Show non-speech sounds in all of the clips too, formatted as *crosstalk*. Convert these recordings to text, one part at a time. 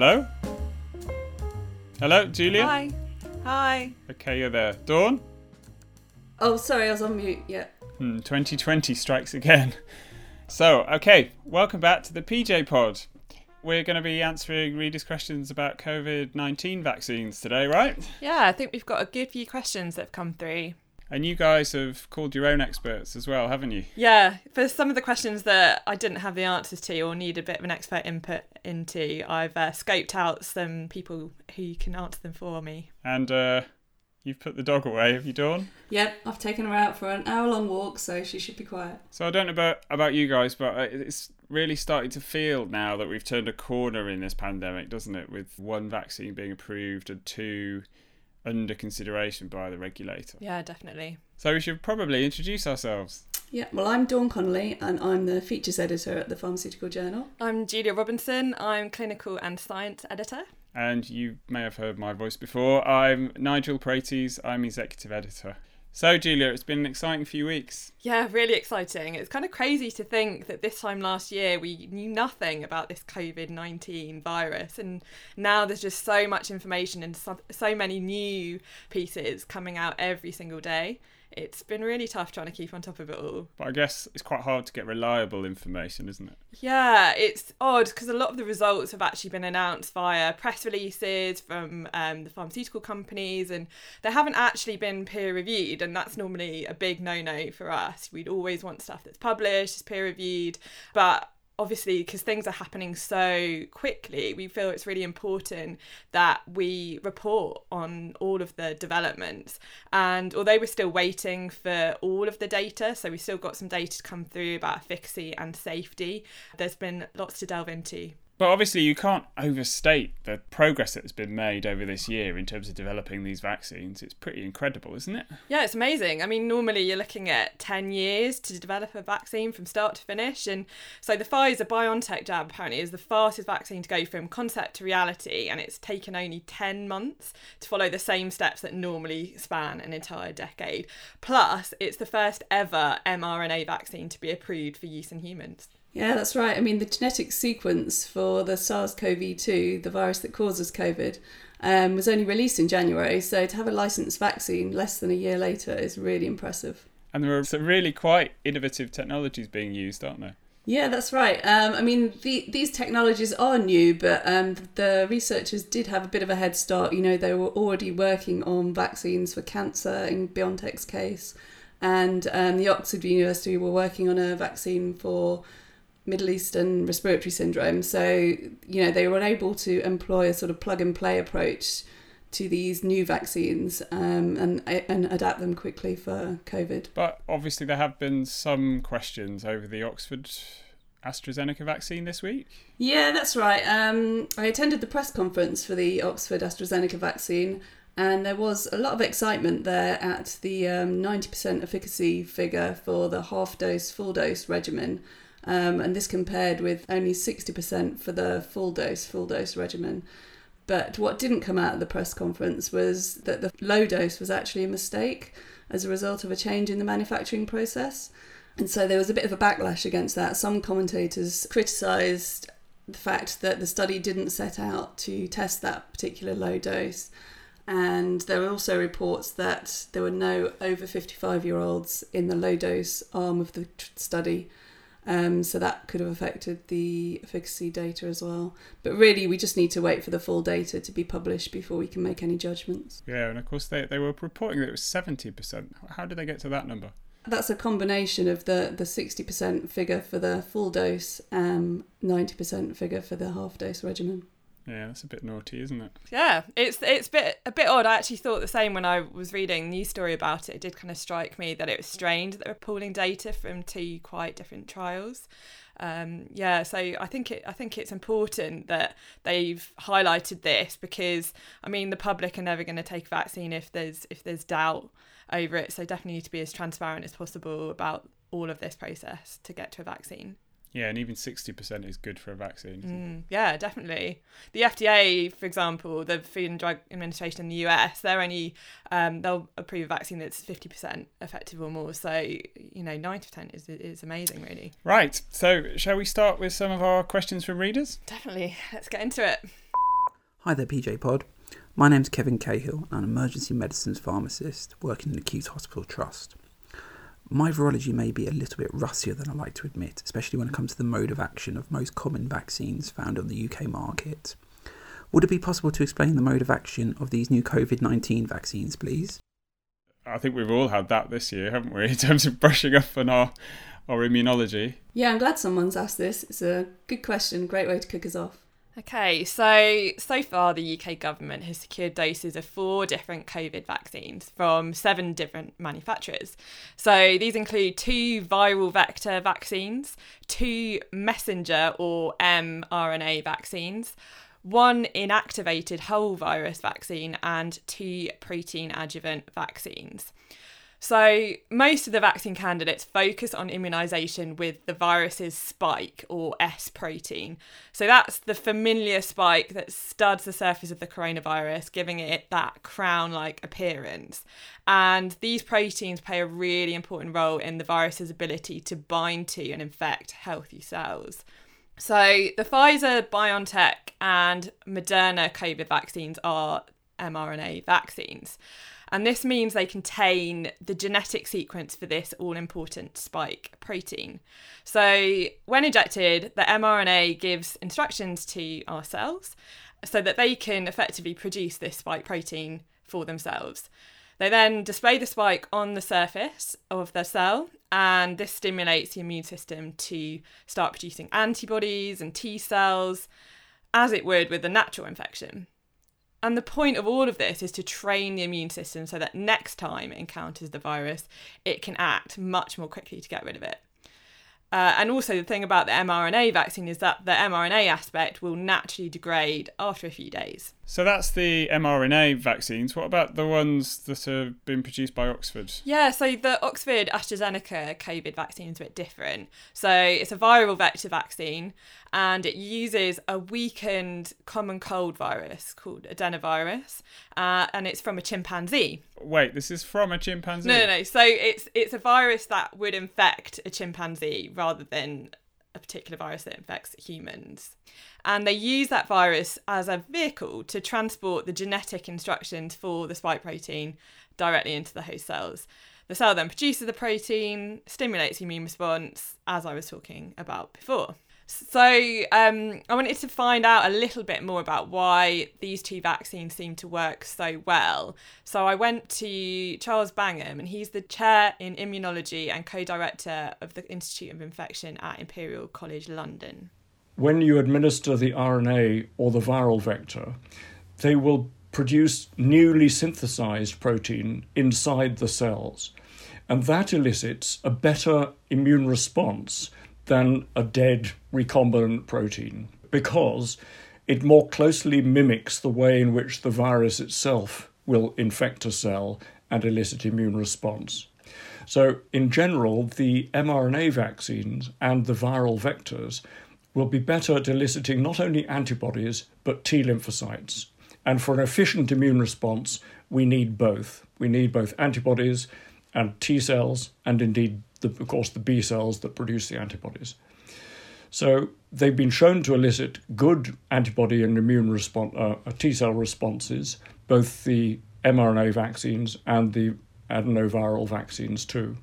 Hello? Hello, Julia? Hi. Hi. Okay, you're there. Dawn? Oh, sorry, I was on mute. Yeah. Hmm, 2020 strikes again. So, okay, welcome back to the PJ Pod. We're going to be answering readers' questions about COVID 19 vaccines today, right? Yeah, I think we've got a good few questions that have come through. And you guys have called your own experts as well, haven't you? Yeah, for some of the questions that I didn't have the answers to or need a bit of an expert input into, I've uh, scoped out some people who can answer them for me. And uh, you've put the dog away, have you, Dawn? Yep, I've taken her out for an hour long walk, so she should be quiet. So I don't know about, about you guys, but uh, it's really starting to feel now that we've turned a corner in this pandemic, doesn't it? With one vaccine being approved and two under consideration by the regulator. Yeah, definitely. So we should probably introduce ourselves. Yeah, well, I'm Dawn Connelly, and I'm the features editor at the Pharmaceutical Journal. I'm Julia Robinson. I'm clinical and science editor. And you may have heard my voice before. I'm Nigel Praities. I'm executive editor. So, Julia, it's been an exciting few weeks. Yeah, really exciting. It's kind of crazy to think that this time last year we knew nothing about this COVID 19 virus, and now there's just so much information and so, so many new pieces coming out every single day it's been really tough trying to keep on top of it all. But I guess it's quite hard to get reliable information, isn't it? Yeah, it's odd because a lot of the results have actually been announced via press releases from um, the pharmaceutical companies and they haven't actually been peer reviewed. And that's normally a big no no for us. We'd always want stuff that's published, is peer reviewed. But obviously because things are happening so quickly we feel it's really important that we report on all of the developments. And although we're still waiting for all of the data so we've still got some data to come through about efficacy and safety there's been lots to delve into but obviously, you can't overstate the progress that has been made over this year in terms of developing these vaccines. It's pretty incredible, isn't it? Yeah, it's amazing. I mean, normally you're looking at 10 years to develop a vaccine from start to finish. And so the Pfizer BioNTech jab apparently is the fastest vaccine to go from concept to reality. And it's taken only 10 months to follow the same steps that normally span an entire decade. Plus, it's the first ever mRNA vaccine to be approved for use in humans. Yeah, that's right. I mean, the genetic sequence for the SARS CoV 2, the virus that causes COVID, um, was only released in January. So to have a licensed vaccine less than a year later is really impressive. And there are some really quite innovative technologies being used, aren't there? Yeah, that's right. Um, I mean, the, these technologies are new, but um, the researchers did have a bit of a head start. You know, they were already working on vaccines for cancer in BioNTech's case, and um, the Oxford University were working on a vaccine for Middle Eastern respiratory syndrome. So, you know, they were able to employ a sort of plug and play approach to these new vaccines um, and and adapt them quickly for COVID. But obviously, there have been some questions over the Oxford AstraZeneca vaccine this week. Yeah, that's right. Um, I attended the press conference for the Oxford AstraZeneca vaccine, and there was a lot of excitement there at the um, 90% efficacy figure for the half dose, full dose regimen. Um, and this compared with only 60% for the full dose, full dose regimen. But what didn't come out of the press conference was that the low dose was actually a mistake as a result of a change in the manufacturing process. And so there was a bit of a backlash against that. Some commentators criticised the fact that the study didn't set out to test that particular low dose. And there were also reports that there were no over 55 year olds in the low dose arm of the study um, so that could have affected the efficacy data as well. But really, we just need to wait for the full data to be published before we can make any judgments. Yeah, and of course, they, they were reporting that it was 70%. How did they get to that number? That's a combination of the, the 60% figure for the full dose and 90% figure for the half dose regimen. Yeah, that's a bit naughty, isn't it? Yeah, it's it's a bit a bit odd. I actually thought the same when I was reading the news story about it. It did kind of strike me that it was strange that they were pulling data from two quite different trials. Um, yeah, so I think it I think it's important that they've highlighted this because I mean the public are never going to take a vaccine if there's if there's doubt over it. So definitely need to be as transparent as possible about all of this process to get to a vaccine. Yeah, and even 60% is good for a vaccine. Mm, yeah, definitely. The FDA, for example, the Food and Drug Administration in the US, they're only, um, they'll approve a vaccine that's 50% effective or more. So, you know, 90% is, is amazing, really. Right. So, shall we start with some of our questions from readers? Definitely. Let's get into it. Hi there, PJ Pod. My name's Kevin Cahill, I'm an emergency medicines pharmacist working in the Acute Hospital Trust. My virology may be a little bit rustier than I like to admit, especially when it comes to the mode of action of most common vaccines found on the UK market. Would it be possible to explain the mode of action of these new COVID 19 vaccines, please? I think we've all had that this year, haven't we, *laughs* in terms of brushing up on our, our immunology? Yeah, I'm glad someone's asked this. It's a good question, great way to kick us off. Okay, so so far the UK government has secured doses of four different COVID vaccines from seven different manufacturers. So these include two viral vector vaccines, two messenger or mRNA vaccines, one inactivated whole virus vaccine, and two protein adjuvant vaccines. So, most of the vaccine candidates focus on immunisation with the virus's spike or S protein. So, that's the familiar spike that studs the surface of the coronavirus, giving it that crown like appearance. And these proteins play a really important role in the virus's ability to bind to and infect healthy cells. So, the Pfizer, BioNTech, and Moderna COVID vaccines are mRNA vaccines. And this means they contain the genetic sequence for this all important spike protein. So, when injected, the mRNA gives instructions to our cells so that they can effectively produce this spike protein for themselves. They then display the spike on the surface of the cell, and this stimulates the immune system to start producing antibodies and T cells, as it would with a natural infection. And the point of all of this is to train the immune system so that next time it encounters the virus, it can act much more quickly to get rid of it. Uh, and also, the thing about the mRNA vaccine is that the mRNA aspect will naturally degrade after a few days. So that's the mRNA vaccines. What about the ones that have been produced by Oxford? Yeah, so the Oxford AstraZeneca COVID vaccine is a bit different. So it's a viral vector vaccine and it uses a weakened common cold virus called adenovirus uh, and it's from a chimpanzee. Wait, this is from a chimpanzee? No, no, no. So it's it's a virus that would infect a chimpanzee rather than a particular virus that infects humans. And they use that virus as a vehicle to transport the genetic instructions for the spike protein directly into the host cells. The cell then produces the protein, stimulates the immune response, as I was talking about before. So um, I wanted to find out a little bit more about why these two vaccines seem to work so well. So I went to Charles Bangham, and he's the chair in immunology and co-director of the Institute of Infection at Imperial College London. When you administer the RNA or the viral vector, they will produce newly synthesized protein inside the cells. And that elicits a better immune response than a dead recombinant protein because it more closely mimics the way in which the virus itself will infect a cell and elicit immune response. So, in general, the mRNA vaccines and the viral vectors will be better at eliciting not only antibodies but T lymphocytes. And for an efficient immune response, we need both. We need both antibodies and T cells, and indeed the, of course, the B cells that produce the antibodies. So they've been shown to elicit good antibody and immune response, uh, T cell responses, both the mRNA vaccines and the adenoviral vaccines too.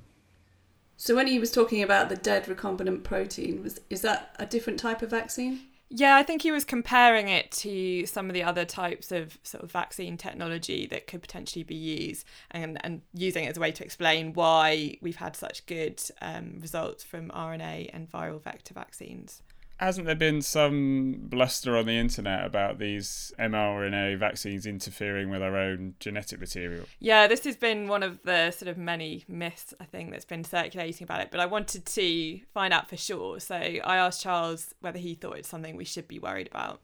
So when he was talking about the dead recombinant protein, was is that a different type of vaccine? Yeah, I think he was comparing it to some of the other types of sort of vaccine technology that could potentially be used and, and using it as a way to explain why we've had such good um, results from RNA and viral vector vaccines hasn't there been some bluster on the internet about these mRNA vaccines interfering with our own genetic material? Yeah, this has been one of the sort of many myths I think that's been circulating about it, but I wanted to find out for sure. So I asked Charles whether he thought it's something we should be worried about.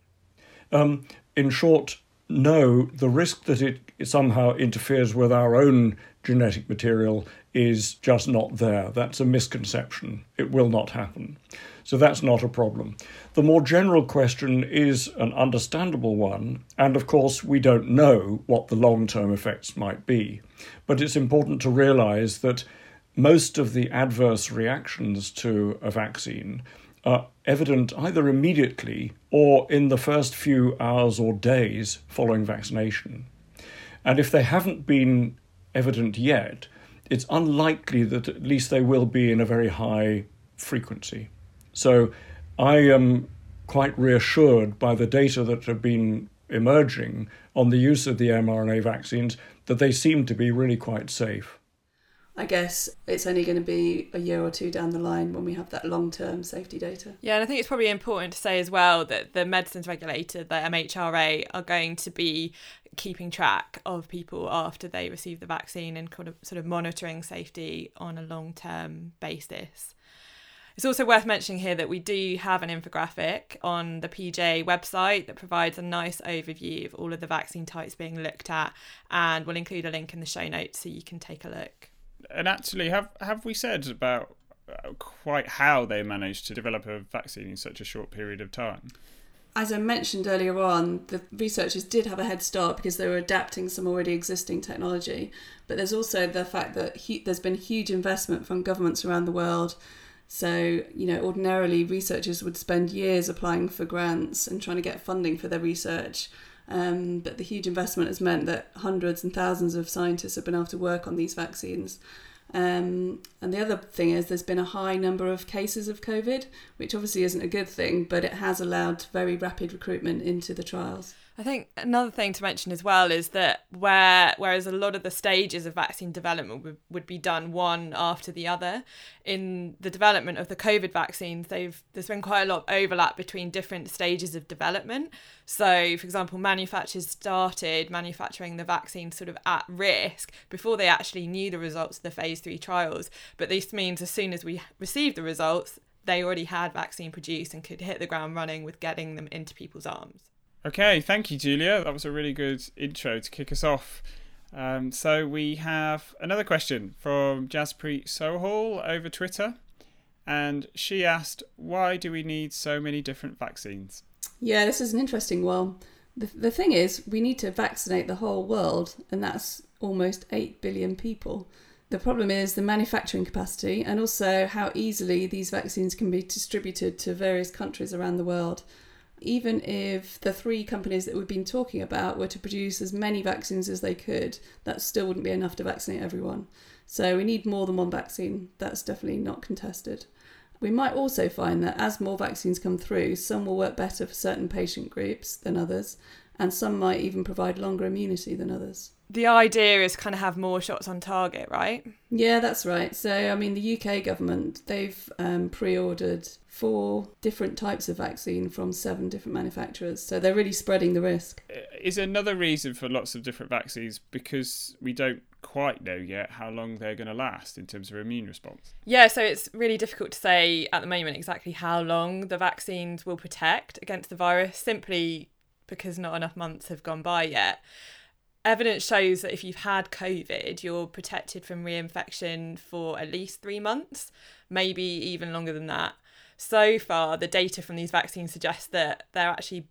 Um, in short, no, the risk that it somehow interferes with our own genetic material is just not there. That's a misconception. It will not happen. So that's not a problem. The more general question is an understandable one, and of course, we don't know what the long term effects might be. But it's important to realize that most of the adverse reactions to a vaccine are evident either immediately or in the first few hours or days following vaccination. And if they haven't been evident yet, it's unlikely that at least they will be in a very high frequency. So I am quite reassured by the data that have been emerging on the use of the mRNA vaccines that they seem to be really quite safe. I guess it's only going to be a year or two down the line when we have that long term safety data. Yeah, and I think it's probably important to say as well that the medicines regulator, the MHRA, are going to be keeping track of people after they receive the vaccine and kind of sort of monitoring safety on a long term basis. It's also worth mentioning here that we do have an infographic on the PJ website that provides a nice overview of all of the vaccine types being looked at, and we'll include a link in the show notes so you can take a look and actually, have have we said about uh, quite how they managed to develop a vaccine in such a short period of time? As I mentioned earlier on, the researchers did have a head start because they were adapting some already existing technology. But there's also the fact that he, there's been huge investment from governments around the world. So, you know, ordinarily researchers would spend years applying for grants and trying to get funding for their research. Um, but the huge investment has meant that hundreds and thousands of scientists have been able to work on these vaccines. Um, and the other thing is, there's been a high number of cases of COVID, which obviously isn't a good thing, but it has allowed very rapid recruitment into the trials. I think another thing to mention as well is that where whereas a lot of the stages of vaccine development would, would be done one after the other, in the development of the COVID vaccines, they've there's been quite a lot of overlap between different stages of development. So, for example, manufacturers started manufacturing the vaccine sort of at risk before they actually knew the results of the phase three trials. But this means as soon as we received the results, they already had vaccine produced and could hit the ground running with getting them into people's arms. Okay, thank you, Julia. That was a really good intro to kick us off. Um, so we have another question from Jaspreet Sohal over Twitter, and she asked, "Why do we need so many different vaccines?" Yeah, this is an interesting one. The, the thing is, we need to vaccinate the whole world, and that's almost 8 billion people. The problem is the manufacturing capacity and also how easily these vaccines can be distributed to various countries around the world even if the three companies that we've been talking about were to produce as many vaccines as they could, that still wouldn't be enough to vaccinate everyone. So we need more than one vaccine. That's definitely not contested. We might also find that as more vaccines come through, some will work better for certain patient groups than others, and some might even provide longer immunity than others. The idea is kind of have more shots on target, right? Yeah, that's right. So, I mean, the UK government, they've um, pre ordered four different types of vaccine from seven different manufacturers. So, they're really spreading the risk. Is another reason for lots of different vaccines because we don't quite know yet how long they're going to last in terms of immune response? Yeah, so it's really difficult to say at the moment exactly how long the vaccines will protect against the virus simply because not enough months have gone by yet evidence shows that if you've had COVID, you're protected from reinfection for at least three months, maybe even longer than that. So far, the data from these vaccines suggests that they're actually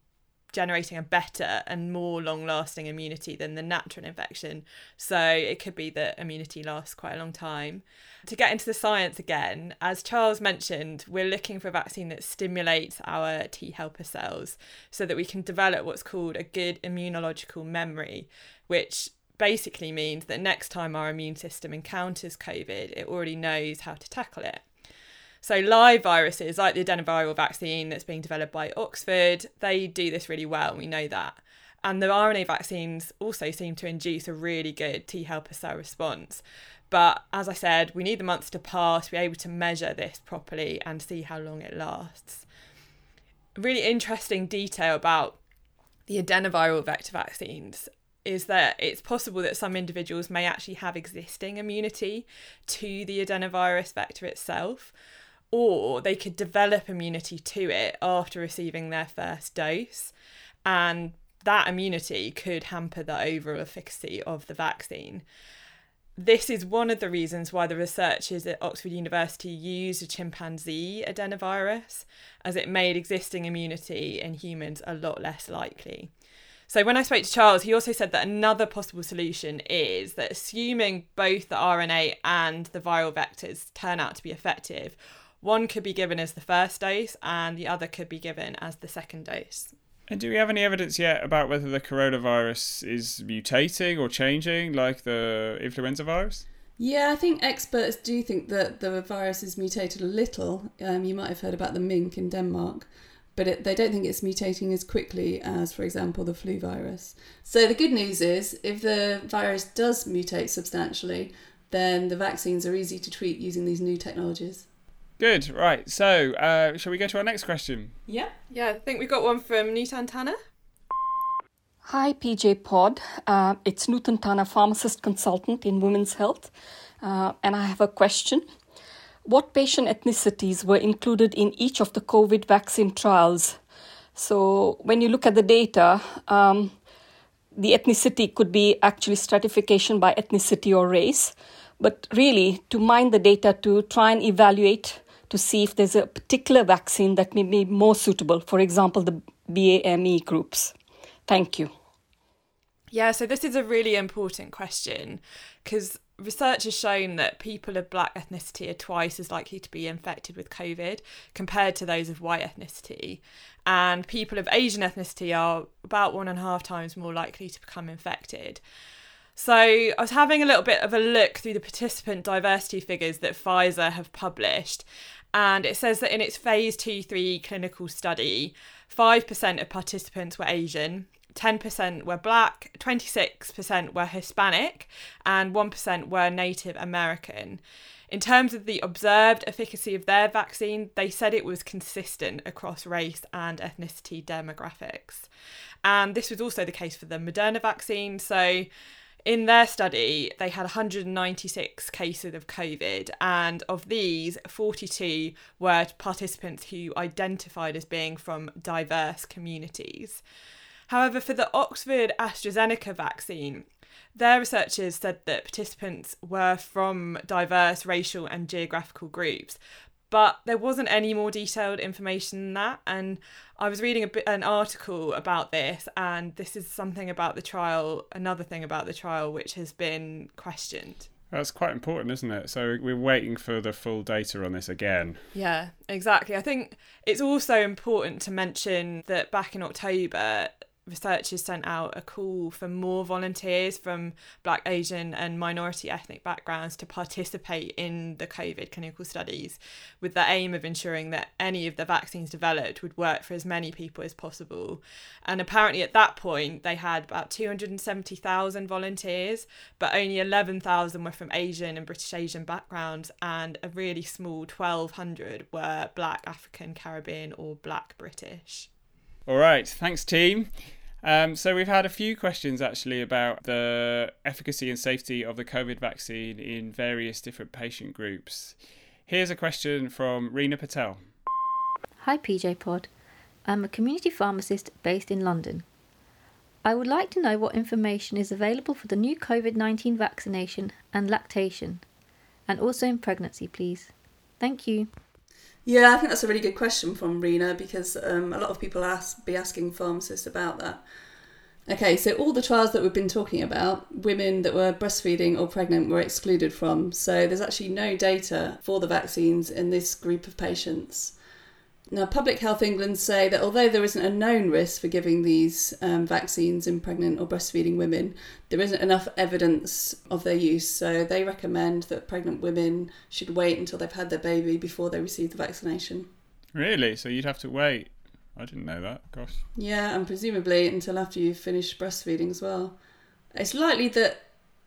generating a better and more long lasting immunity than the natural infection. So it could be that immunity lasts quite a long time. To get into the science again, as Charles mentioned, we're looking for a vaccine that stimulates our T helper cells so that we can develop what's called a good immunological memory, which basically means that next time our immune system encounters COVID, it already knows how to tackle it. So, live viruses like the adenoviral vaccine that's being developed by Oxford, they do this really well, we know that. And the RNA vaccines also seem to induce a really good T helper cell response. But as I said, we need the months to pass to be able to measure this properly and see how long it lasts. Really interesting detail about the adenoviral vector vaccines is that it's possible that some individuals may actually have existing immunity to the adenovirus vector itself, or they could develop immunity to it after receiving their first dose. And that immunity could hamper the overall efficacy of the vaccine. This is one of the reasons why the researchers at Oxford University used a chimpanzee adenovirus, as it made existing immunity in humans a lot less likely. So when I spoke to Charles, he also said that another possible solution is that assuming both the RNA and the viral vectors turn out to be effective, One could be given as the first dose, and the other could be given as the second dose. And do we have any evidence yet about whether the coronavirus is mutating or changing like the influenza virus? Yeah, I think experts do think that the virus is mutated a little. Um, you might have heard about the mink in Denmark, but it, they don't think it's mutating as quickly as, for example, the flu virus. So the good news is, if the virus does mutate substantially, then the vaccines are easy to treat using these new technologies. Good, right. So, uh, shall we go to our next question? Yeah. Yeah, I think we got one from Nutan Tanner. Hi, PJ Pod. Uh, it's Nutan Tanner, pharmacist consultant in women's health, uh, and I have a question. What patient ethnicities were included in each of the COVID vaccine trials? So, when you look at the data, um, the ethnicity could be actually stratification by ethnicity or race, but really to mine the data to try and evaluate to see if there's a particular vaccine that may be more suitable, for example, the BAME groups. Thank you. Yeah, so this is a really important question because research has shown that people of black ethnicity are twice as likely to be infected with COVID compared to those of white ethnicity. And people of Asian ethnicity are about one and a half times more likely to become infected. So I was having a little bit of a look through the participant diversity figures that Pfizer have published. And it says that in its phase 2 3 clinical study, 5% of participants were Asian, 10% were black, 26% were Hispanic, and 1% were Native American. In terms of the observed efficacy of their vaccine, they said it was consistent across race and ethnicity demographics. And this was also the case for the Moderna vaccine. So, in their study, they had 196 cases of COVID, and of these, 42 were participants who identified as being from diverse communities. However, for the Oxford AstraZeneca vaccine, their researchers said that participants were from diverse racial and geographical groups, but there wasn't any more detailed information than that. And I was reading a bit, an article about this, and this is something about the trial, another thing about the trial, which has been questioned. That's quite important, isn't it? So we're waiting for the full data on this again. Yeah, exactly. I think it's also important to mention that back in October, researchers sent out a call for more volunteers from Black, Asian, and minority ethnic backgrounds to participate in the COVID clinical studies with the aim of ensuring that any of the vaccines developed would work for as many people as possible. And apparently, at that point, they had about 270,000 volunteers, but only 11,000 were from Asian and British Asian backgrounds, and a really small 1,200 were Black, African, Caribbean, or Black British. All right, thanks, team. Um, so we've had a few questions actually about the efficacy and safety of the COVID vaccine in various different patient groups. Here's a question from Reena Patel. Hi, PJ Pod. I'm a community pharmacist based in London. I would like to know what information is available for the new COVID 19 vaccination and lactation, and also in pregnancy, please. Thank you. Yeah, I think that's a really good question from Reena because um, a lot of people ask be asking pharmacists about that. Okay, so all the trials that we've been talking about, women that were breastfeeding or pregnant were excluded from. So there's actually no data for the vaccines in this group of patients. Now, Public Health England say that although there isn't a known risk for giving these um, vaccines in pregnant or breastfeeding women, there isn't enough evidence of their use. So they recommend that pregnant women should wait until they've had their baby before they receive the vaccination. Really? So you'd have to wait? I didn't know that. Gosh. Yeah, and presumably until after you've finished breastfeeding as well. It's likely that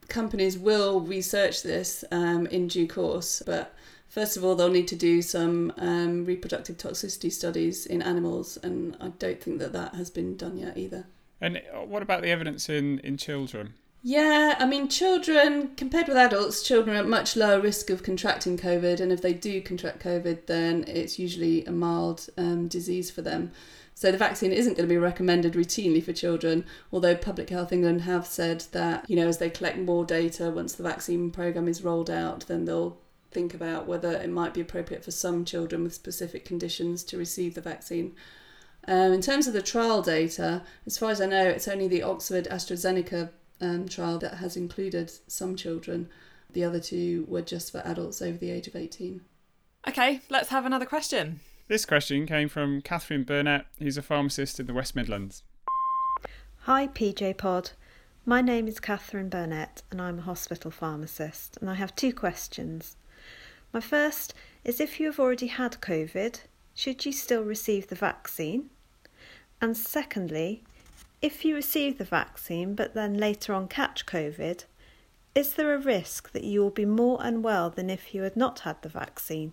companies will research this um, in due course, but First of all, they'll need to do some um, reproductive toxicity studies in animals, and I don't think that that has been done yet either. And uh, what about the evidence in, in children? Yeah, I mean, children, compared with adults, children are at much lower risk of contracting COVID, and if they do contract COVID, then it's usually a mild um, disease for them. So the vaccine isn't going to be recommended routinely for children, although Public Health England have said that, you know, as they collect more data, once the vaccine programme is rolled out, then they'll think about whether it might be appropriate for some children with specific conditions to receive the vaccine. Um, in terms of the trial data, as far as I know, it's only the Oxford AstraZeneca um, trial that has included some children. The other two were just for adults over the age of 18. Okay, let's have another question. This question came from Catherine Burnett, who's a pharmacist in the West Midlands. Hi, PJ Pod. My name is Catherine Burnett, and I'm a hospital pharmacist, and I have two questions. My first is if you have already had COVID, should you still receive the vaccine? And secondly, if you receive the vaccine but then later on catch COVID, is there a risk that you will be more unwell than if you had not had the vaccine?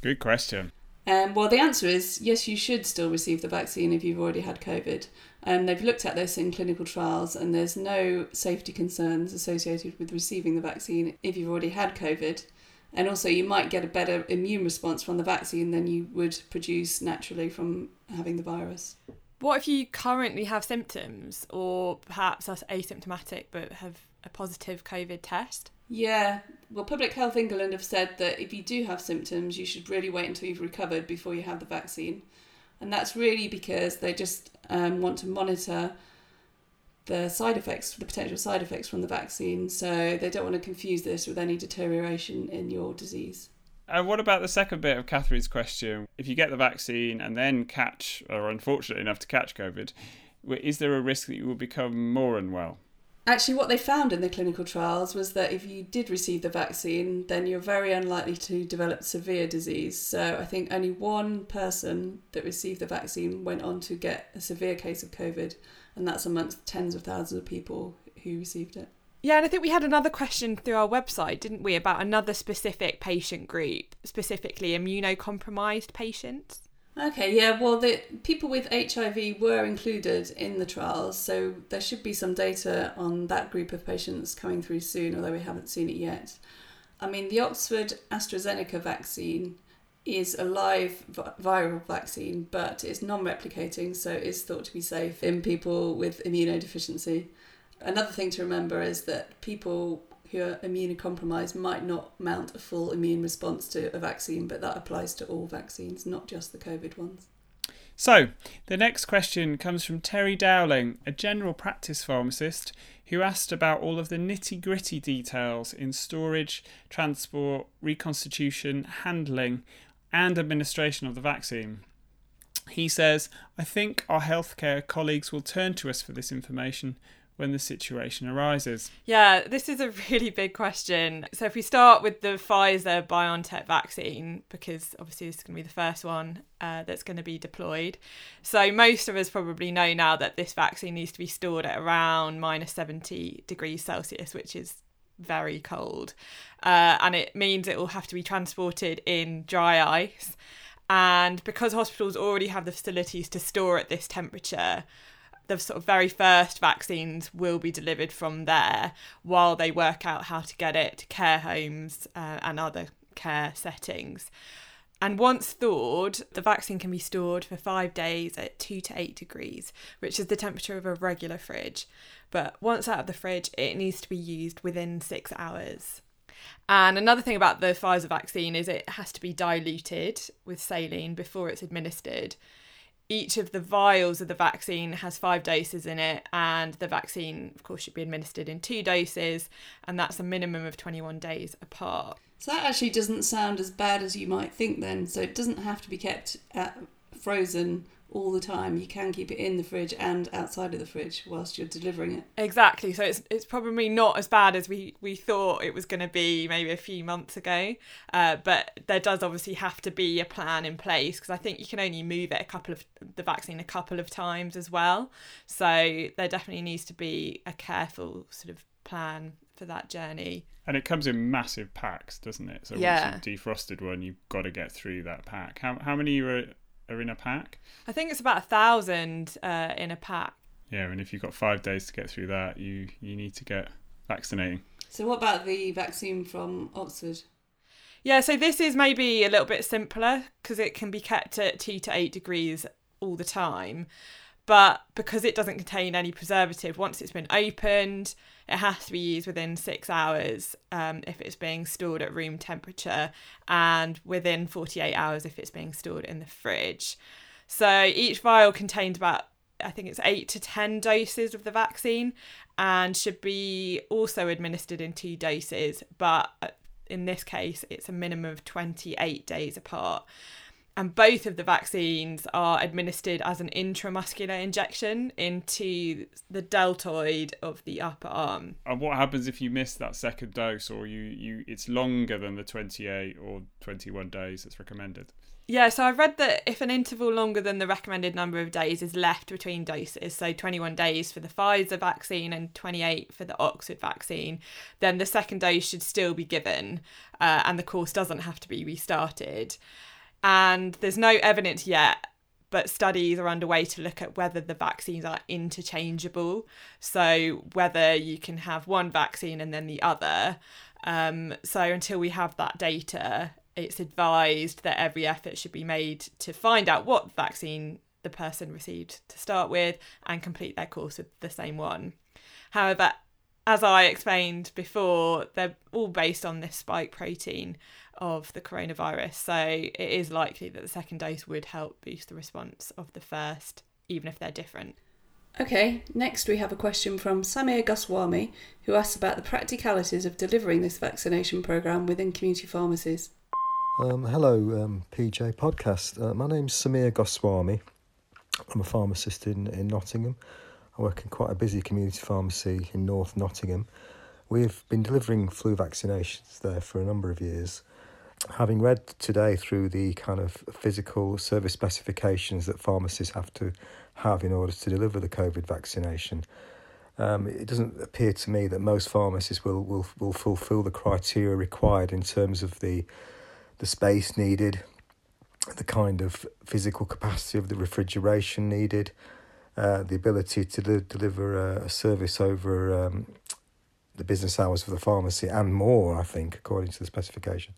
Good question. Um, well, the answer is yes, you should still receive the vaccine if you've already had COVID. Um, they've looked at this in clinical trials, and there's no safety concerns associated with receiving the vaccine if you've already had COVID. And also, you might get a better immune response from the vaccine than you would produce naturally from having the virus. What if you currently have symptoms, or perhaps are asymptomatic but have a positive COVID test? Yeah, well, Public Health England have said that if you do have symptoms, you should really wait until you've recovered before you have the vaccine. And that's really because they just um, want to monitor the side effects, the potential side effects from the vaccine. So they don't want to confuse this with any deterioration in your disease. And what about the second bit of Catherine's question? If you get the vaccine and then catch, or are unfortunate enough to catch COVID, is there a risk that you will become more unwell? Actually, what they found in the clinical trials was that if you did receive the vaccine, then you're very unlikely to develop severe disease. So I think only one person that received the vaccine went on to get a severe case of COVID, and that's amongst tens of thousands of people who received it. Yeah, and I think we had another question through our website, didn't we, about another specific patient group, specifically immunocompromised patients? Okay, yeah, well, the people with HIV were included in the trials, so there should be some data on that group of patients coming through soon, although we haven't seen it yet. I mean, the Oxford AstraZeneca vaccine is a live viral vaccine, but it's non replicating, so it's thought to be safe in people with immunodeficiency. Another thing to remember is that people who are immunocompromised might not mount a full immune response to a vaccine, but that applies to all vaccines, not just the COVID ones. So, the next question comes from Terry Dowling, a general practice pharmacist who asked about all of the nitty gritty details in storage, transport, reconstitution, handling, and administration of the vaccine. He says, I think our healthcare colleagues will turn to us for this information when the situation arises? Yeah, this is a really big question. So, if we start with the Pfizer BioNTech vaccine, because obviously this is going to be the first one uh, that's going to be deployed. So, most of us probably know now that this vaccine needs to be stored at around minus 70 degrees Celsius, which is very cold. Uh, and it means it will have to be transported in dry ice. And because hospitals already have the facilities to store at this temperature, the sort of very first vaccines will be delivered from there while they work out how to get it to care homes uh, and other care settings. And once thawed, the vaccine can be stored for five days at two to eight degrees, which is the temperature of a regular fridge. But once out of the fridge, it needs to be used within six hours. And another thing about the Pfizer vaccine is it has to be diluted with saline before it's administered each of the vials of the vaccine has five doses in it, and the vaccine, of course, should be administered in two doses, and that's a minimum of 21 days apart. So that actually doesn't sound as bad as you might think then. So it doesn't have to be kept at frozen all the time. You can keep it in the fridge and outside of the fridge whilst you're delivering it. Exactly. So it's it's probably not as bad as we we thought it was going to be maybe a few months ago. Uh, but there does obviously have to be a plan in place because I think you can only move it a couple of the vaccine a couple of times as well. So there definitely needs to be a careful sort of plan for that journey. And it comes in massive packs, doesn't it? So yeah. once you've defrosted one, you've got to get through that pack. How how many are are in a pack? I think it's about a thousand uh, in a pack. Yeah, and if you've got five days to get through that, you you need to get vaccinating. So what about the vaccine from Oxford? Yeah, so this is maybe a little bit simpler because it can be kept at two to eight degrees all the time. But because it doesn't contain any preservative, once it's been opened, it has to be used within six hours um, if it's being stored at room temperature and within 48 hours if it's being stored in the fridge. So each vial contains about I think it's eight to 10 doses of the vaccine and should be also administered in two doses, but in this case, it's a minimum of 28 days apart. And both of the vaccines are administered as an intramuscular injection into the deltoid of the upper arm. And what happens if you miss that second dose, or you, you it's longer than the 28 or 21 days that's recommended? Yeah, so I've read that if an interval longer than the recommended number of days is left between doses, so 21 days for the Pfizer vaccine and 28 for the Oxford vaccine, then the second dose should still be given uh, and the course doesn't have to be restarted. And there's no evidence yet, but studies are underway to look at whether the vaccines are interchangeable. So whether you can have one vaccine and then the other. Um, so until we have that data, it's advised that every effort should be made to find out what vaccine the person received to start with and complete their course with the same one. However, as I explained before, they're all based on this spike protein of the coronavirus. So it is likely that the second dose would help boost the response of the first, even if they're different. Okay, next we have a question from Samir Goswami, who asks about the practicalities of delivering this vaccination programme within community pharmacies. Um, hello, um, PJ Podcast. Uh, my name's Samir Goswami. I'm a pharmacist in, in Nottingham. I work in quite a busy community pharmacy in North Nottingham. We've been delivering flu vaccinations there for a number of years. Having read today through the kind of physical service specifications that pharmacists have to have in order to deliver the COVID vaccination, um, it doesn't appear to me that most pharmacists will, will, will fulfil the criteria required in terms of the, the space needed, the kind of physical capacity of the refrigeration needed, uh, the ability to de- deliver a, a, service over um, the business hours of the pharmacy and more, I think, according to the specification.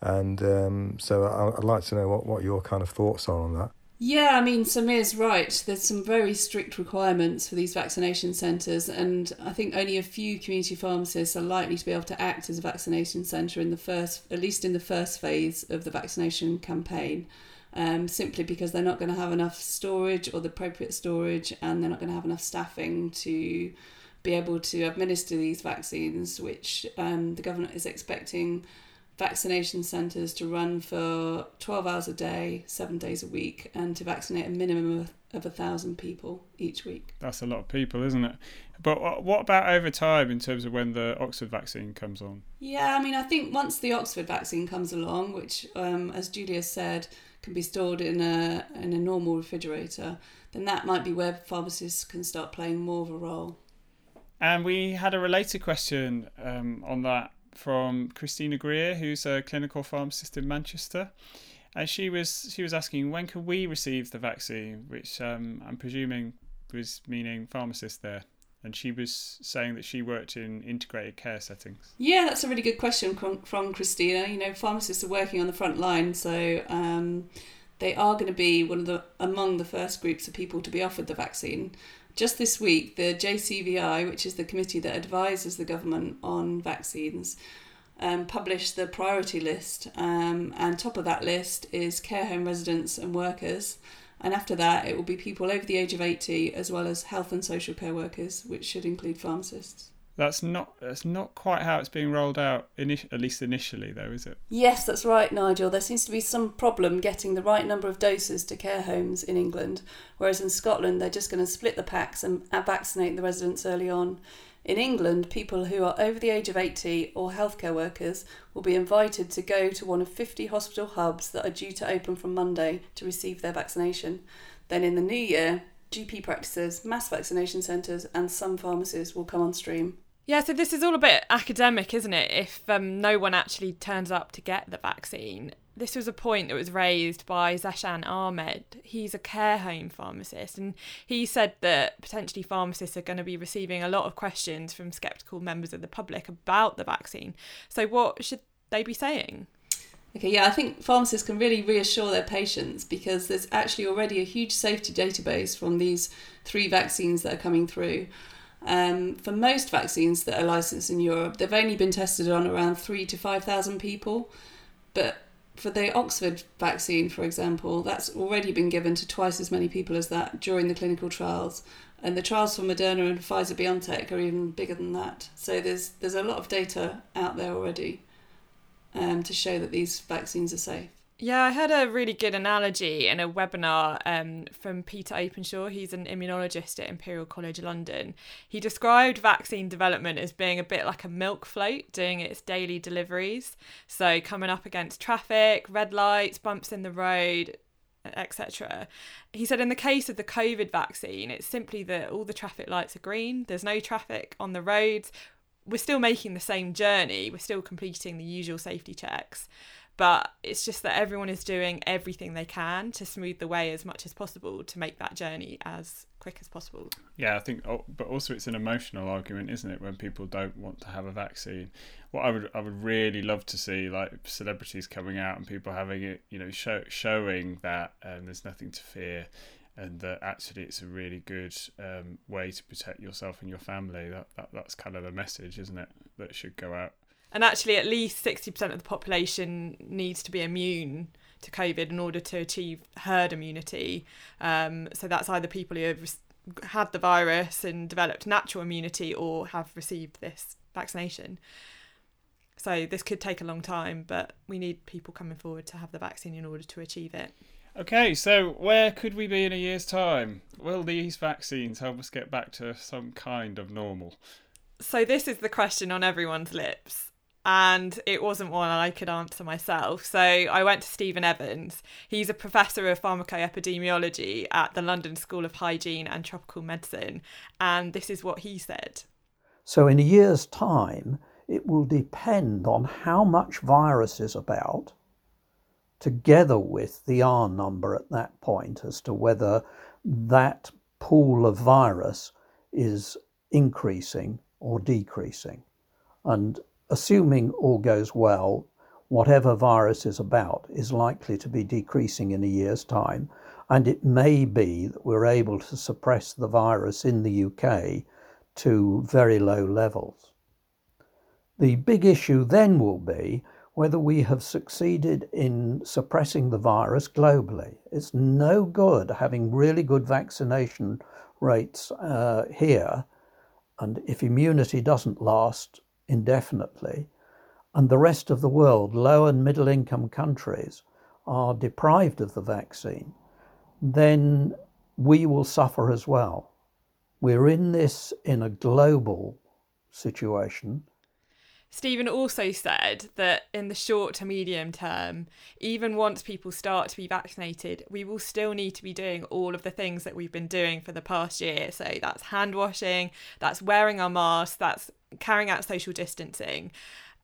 And um, so I, would like to know what, what your kind of thoughts are on that. Yeah, I mean, Samir's right. There's some very strict requirements for these vaccination centres, and I think only a few community pharmacists are likely to be able to act as a vaccination centre in the first, at least in the first phase of the vaccination campaign um, simply because they're not going to have enough storage or the appropriate storage and they're not going to have enough staffing to be able to administer these vaccines, which um, the government is expecting vaccination centres to run for 12 hours a day, seven days a week, and to vaccinate a minimum of, of a thousand people each week. That's a lot of people, isn't it? But what about over time in terms of when the Oxford vaccine comes on? Yeah, I mean, I think once the Oxford vaccine comes along, which, um, as Julia said, can be stored in a in a normal refrigerator, then that might be where pharmacists can start playing more of a role. And we had a related question um, on that from Christina Greer, who's a clinical pharmacist in Manchester. And she was she was asking when can we receive the vaccine, which um, I'm presuming was meaning pharmacists there and she was saying that she worked in integrated care settings. Yeah, that's a really good question from, Christina. You know, pharmacists are working on the front line, so um, they are going to be one of the among the first groups of people to be offered the vaccine. Just this week, the JCVI, which is the committee that advises the government on vaccines, um, published the priority list, um, and top of that list is care home residents and workers. And after that, it will be people over the age of 80 as well as health and social care workers, which should include pharmacists. That's not that's not quite how it's being rolled out, init- at least initially, though, is it? Yes, that's right, Nigel. There seems to be some problem getting the right number of doses to care homes in England, whereas in Scotland they're just going to split the packs and vaccinate the residents early on. In England, people who are over the age of 80 or healthcare workers will be invited to go to one of 50 hospital hubs that are due to open from Monday to receive their vaccination. Then in the new year, GP practices, mass vaccination centres, and some pharmacies will come on stream. Yeah, so this is all a bit academic, isn't it? If um, no one actually turns up to get the vaccine, this was a point that was raised by Zeshan Ahmed. He's a care home pharmacist, and he said that potentially pharmacists are going to be receiving a lot of questions from skeptical members of the public about the vaccine. So, what should they be saying? Okay, yeah, I think pharmacists can really reassure their patients because there's actually already a huge safety database from these three vaccines that are coming through. Um, for most vaccines that are licensed in Europe, they've only been tested on around three to 5,000 people. But for the Oxford vaccine, for example, that's already been given to twice as many people as that during the clinical trials. And the trials for Moderna and Pfizer BioNTech are even bigger than that. So there's there's a lot of data out there already. um, to show that these vaccines are safe. Yeah, I heard a really good analogy in a webinar um, from Peter Openshaw. He's an immunologist at Imperial College London. He described vaccine development as being a bit like a milk float doing its daily deliveries. So, coming up against traffic, red lights, bumps in the road, etc. He said in the case of the COVID vaccine, it's simply that all the traffic lights are green, there's no traffic on the roads. We're still making the same journey, we're still completing the usual safety checks but it's just that everyone is doing everything they can to smooth the way as much as possible to make that journey as quick as possible. Yeah, I think, oh, but also it's an emotional argument, isn't it? When people don't want to have a vaccine, what I would I would really love to see like celebrities coming out and people having it, you know, show, showing that um, there's nothing to fear. And that actually, it's a really good um, way to protect yourself and your family. That, that that's kind of a message, isn't it? That should go out and actually at least 60% of the population needs to be immune to covid in order to achieve herd immunity um, so that's either people who have had the virus and developed natural immunity or have received this vaccination so this could take a long time but we need people coming forward to have the vaccine in order to achieve it Okay, so where could we be in a year's time? Will these vaccines help us get back to some kind of normal? So, this is the question on everyone's lips and it wasn't one I could answer myself. So I went to Stephen Evans. He's a professor of pharmacoepidemiology at the London School of Hygiene and Tropical Medicine, and this is what he said. So, in a year's time, it will depend on how much virus is about, together with the R number at that point, as to whether that pool of virus is increasing or decreasing. And assuming all goes well, whatever virus is about is likely to be decreasing in a year's time. And it may be that we're able to suppress the virus in the UK to very low levels. The big issue then will be whether we have succeeded in suppressing the virus globally. It's no good having really good vaccination rates uh, here, and if immunity doesn't last, indefinitely, and the rest of the world, low and middle income countries, are deprived of the vaccine, then we will suffer as well. We're in this in a global situation. Stephen also said that in the short to medium term, even once people start to be vaccinated, we will still need to be doing all of the things that we've been doing for the past year. So that's hand washing, that's wearing our masks, that's carrying out social distancing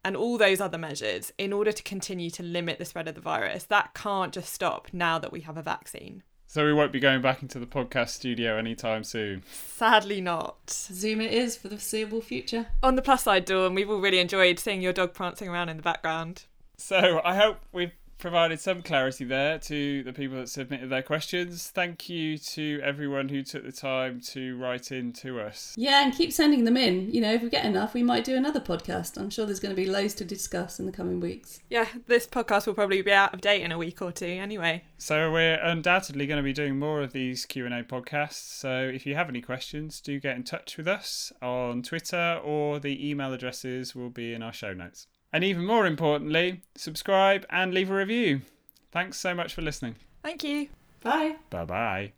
and all those other measures in order to continue to limit the spread of the virus. That can't just stop now that we have a vaccine. So we won't be going back into the podcast studio anytime soon. Sadly not. Zoom it is for the foreseeable future. On the plus side, Dawn, we've all really enjoyed seeing your dog prancing around in the background. So I hope we've provided some clarity there to the people that submitted their questions. Thank you to everyone who took the time to write in to us. Yeah, and keep sending them in. You know, if we get enough, we might do another podcast. I'm sure there's going to be loads to discuss in the coming weeks. Yeah, this podcast will probably be out of date in a week or two anyway. So we're undoubtedly going to be doing more of these Q&A podcasts. So if you have any questions, do get in touch with us on Twitter or the email addresses will be in our show notes. And even more importantly, subscribe and leave a review. Thanks so much for listening. Thank you. Bye. Bye bye.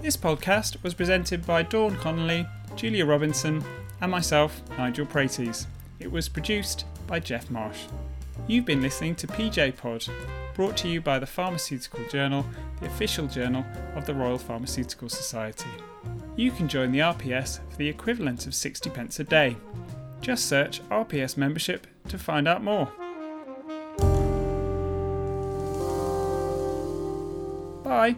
This podcast was presented by Dawn Connelly, Julia Robinson, and myself, Nigel Praities. It was produced by Geoff Marsh. You've been listening to PJ Pod, brought to you by the Pharmaceutical Journal, the official journal of the Royal Pharmaceutical Society you can join the RPS for the equivalent of 60 pence a day. Just search RPS membership to find out more. Bye.